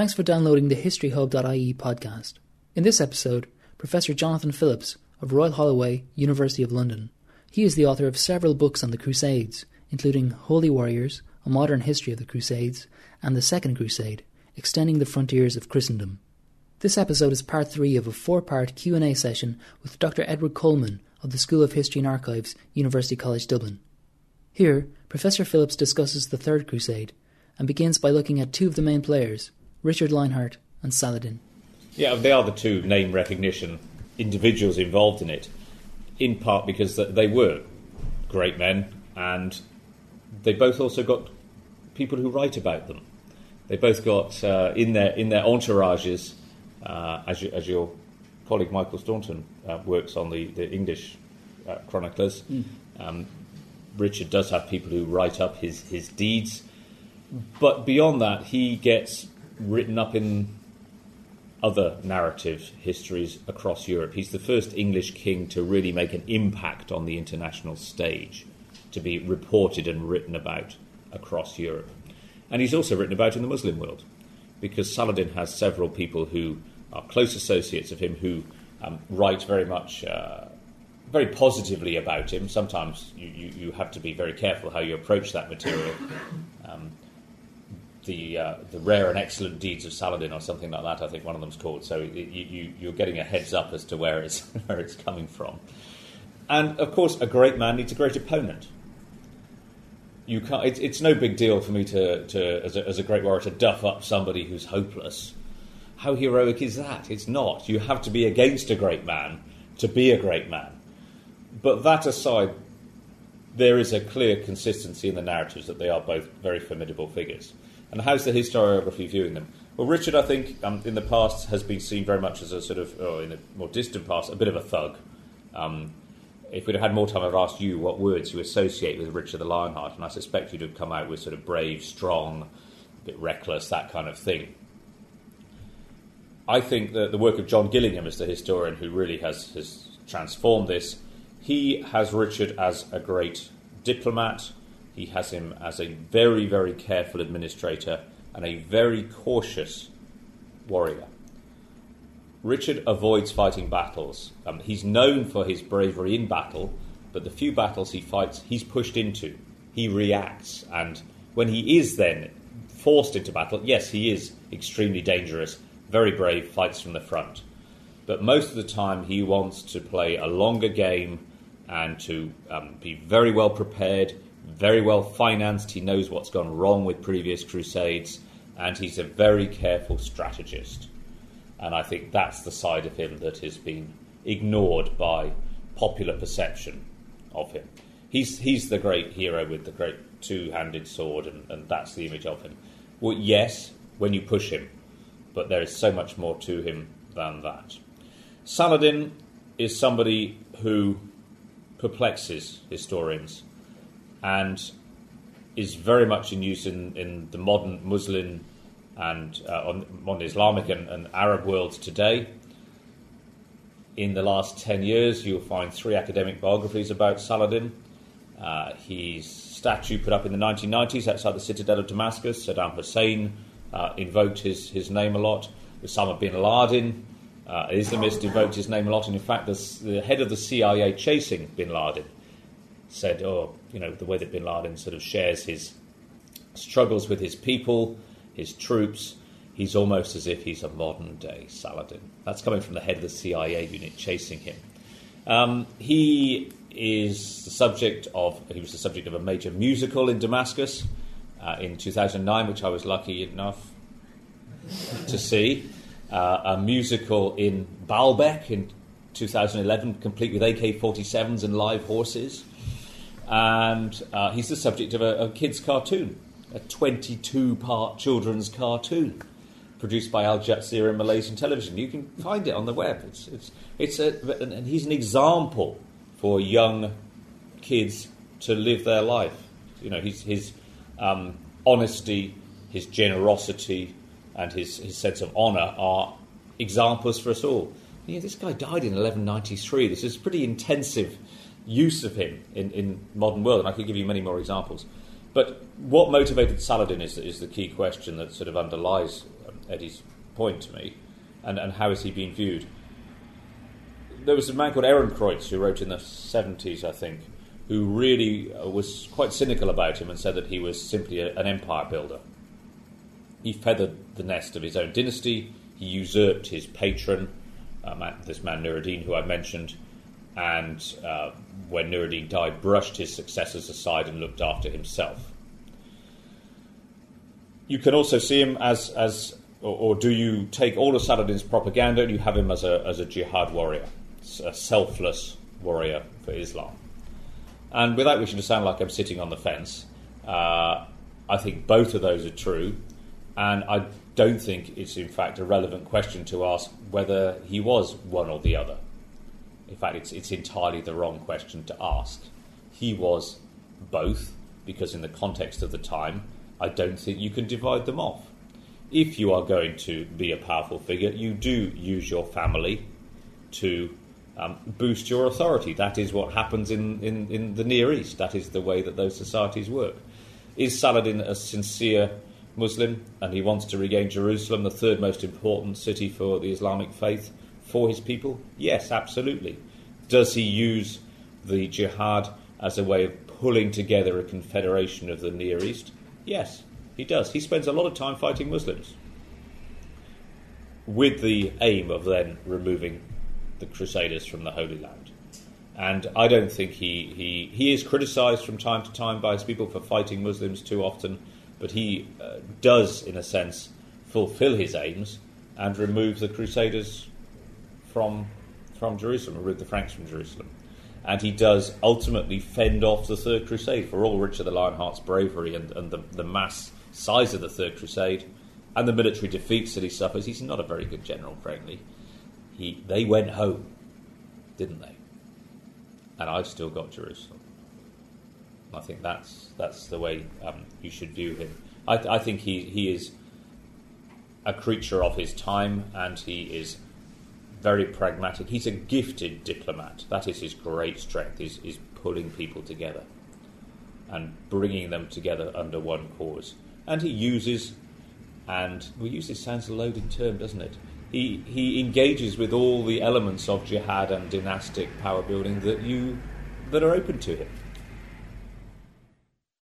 Thanks for downloading the HistoryHub.ie podcast. In this episode, Professor Jonathan Phillips of Royal Holloway, University of London. He is the author of several books on the Crusades, including Holy Warriors, A Modern History of the Crusades, and The Second Crusade, Extending the Frontiers of Christendom. This episode is part 3 of a four-part Q&A session with Dr. Edward Coleman of the School of History and Archives, University College Dublin. Here, Professor Phillips discusses the Third Crusade and begins by looking at two of the main players, Richard Lionheart and Saladin. Yeah, they are the two name recognition individuals involved in it, in part because they were great men and they both also got people who write about them. They both got uh, in their in their entourages, uh, as, you, as your colleague Michael Staunton uh, works on the, the English uh, chroniclers. Mm. Um, Richard does have people who write up his, his deeds, but beyond that, he gets written up in other narrative histories across Europe. He's the first English king to really make an impact on the international stage, to be reported and written about across Europe. And he's also written about in the Muslim world, because Saladin has several people who are close associates of him who um, write very much. Uh, very positively about him. Sometimes you, you, you, have to be very careful how you approach that material. The uh, the rare and excellent deeds of Saladin or something like that. I think one of them's called. So you, you, are getting a heads up as to where it's where it's coming from. And of course, a great man needs a great opponent. You can't. It's, it's no big deal for me to, to as, a, as a great warrior to duff up somebody who's hopeless. How heroic is that? It's not. You have to be against a great man to be a great man. But that aside, there is a clear consistency in the narratives that they are both very formidable figures. And how's the historiography viewing them? Well, Richard, I think, um, in the past has been seen very much as a sort of, or in the more distant past, a bit of a thug. Um, if we'd have had more time, I'd have asked you what words you associate with Richard the Lionheart, and I suspect you'd have come out with sort of brave, strong, a bit reckless, that kind of thing. I think that the work of John Gillingham as the historian who really has, has transformed this, he has Richard as a great diplomat, he has him as a very, very careful administrator and a very cautious warrior. Richard avoids fighting battles. Um, he's known for his bravery in battle, but the few battles he fights, he's pushed into. He reacts, and when he is then forced into battle, yes, he is extremely dangerous, very brave, fights from the front. But most of the time, he wants to play a longer game and to um, be very well prepared, very well financed. He knows what's gone wrong with previous crusades, and he's a very careful strategist. And I think that's the side of him that has been ignored by popular perception of him. He's, he's the great hero with the great two handed sword, and, and that's the image of him. Well, yes, when you push him, but there is so much more to him than that. Saladin is somebody who perplexes historians and is very much in use in, in the modern Muslim and uh, modern Islamic and, and, Arab worlds today. In the last 10 years, you'll find three academic biographies about Saladin. Uh, his statue put up in the 1990s outside the citadel of Damascus. Saddam Hussein uh, invoked his, his name a lot. Osama bin Laden, uh, Islamist, invoked his name a lot. And in fact, the, the head of the CIA chasing bin Laden said, oh, you know, the way that bin Laden sort of shares his struggles with his people, his troops, he's almost as if he's a modern day Saladin. That's coming from the head of the CIA unit chasing him. Um, he is the subject of, he was the subject of a major musical in Damascus uh, in 2009, which I was lucky enough to see. Uh, a musical in Baalbek in 2011, complete with AK 47s and live horses and uh, he's the subject of a, a kids' cartoon, a 22 part children's cartoon produced by Al Jazeera and Malaysian television. You can find it on the web. It's, it's, it's a, and he's an example for young kids to live their life. You know, his, his um, honesty, his generosity, and his, his sense of honour are examples for us all. Yeah, this guy died in 1193. This is pretty intensive use of him in, in modern world, and I could give you many more examples. But what motivated Saladin is, is the key question that sort of underlies Eddie's point to me, and, and how has he been viewed? There was a man called Ehrenkreutz who wrote in the 70s, I think, who really uh, was quite cynical about him and said that he was simply a, an empire builder. He feathered the nest of his own dynasty, he usurped his patron, uh, this man Nuruddin, who I mentioned, and uh, when Nuruddin died, brushed his successors aside and looked after himself. You can also see him as, as or, or do you take all of Saladin's propaganda and you have him as a, as a jihad warrior, a selfless warrior for Islam? And without wishing to sound like I'm sitting on the fence, uh, I think both of those are true. And I don't think it's, in fact, a relevant question to ask whether he was one or the other. In fact, it's, it's entirely the wrong question to ask. He was both, because in the context of the time, I don't think you can divide them off. If you are going to be a powerful figure, you do use your family to um, boost your authority. That is what happens in, in, in the Near East. That is the way that those societies work. Is Saladin a sincere Muslim and he wants to regain Jerusalem, the third most important city for the Islamic faith, for his people? Yes, absolutely. Does he use the jihad as a way of pulling together a confederation of the Near East? Yes, he does. He spends a lot of time fighting Muslims with the aim of then removing the Crusaders from the Holy Land. And I don't think he, he, he is criticised from time to time by his people for fighting Muslims too often, but he uh, does, in a sense, fulfill his aims and remove the Crusaders from, from Jerusalem, remove the Franks from Jerusalem. And he does ultimately fend off the Third Crusade for all Richard the Lionheart's bravery and, and the, the mass size of the Third Crusade and the military defeats that he suffers. He's not a very good general, frankly. He, they went home, didn't they? And I've still got Jerusalem. I think that's that's the way um, you should view him. I, I think he, he is a creature of his time, and he is very pragmatic. He's a gifted diplomat. That is his great strength. Is is pulling people together and bringing them together under one cause. And he uses, and we use this sounds a loaded term, doesn't it? he, he engages with all the elements of jihad and dynastic power building that you that are open to him.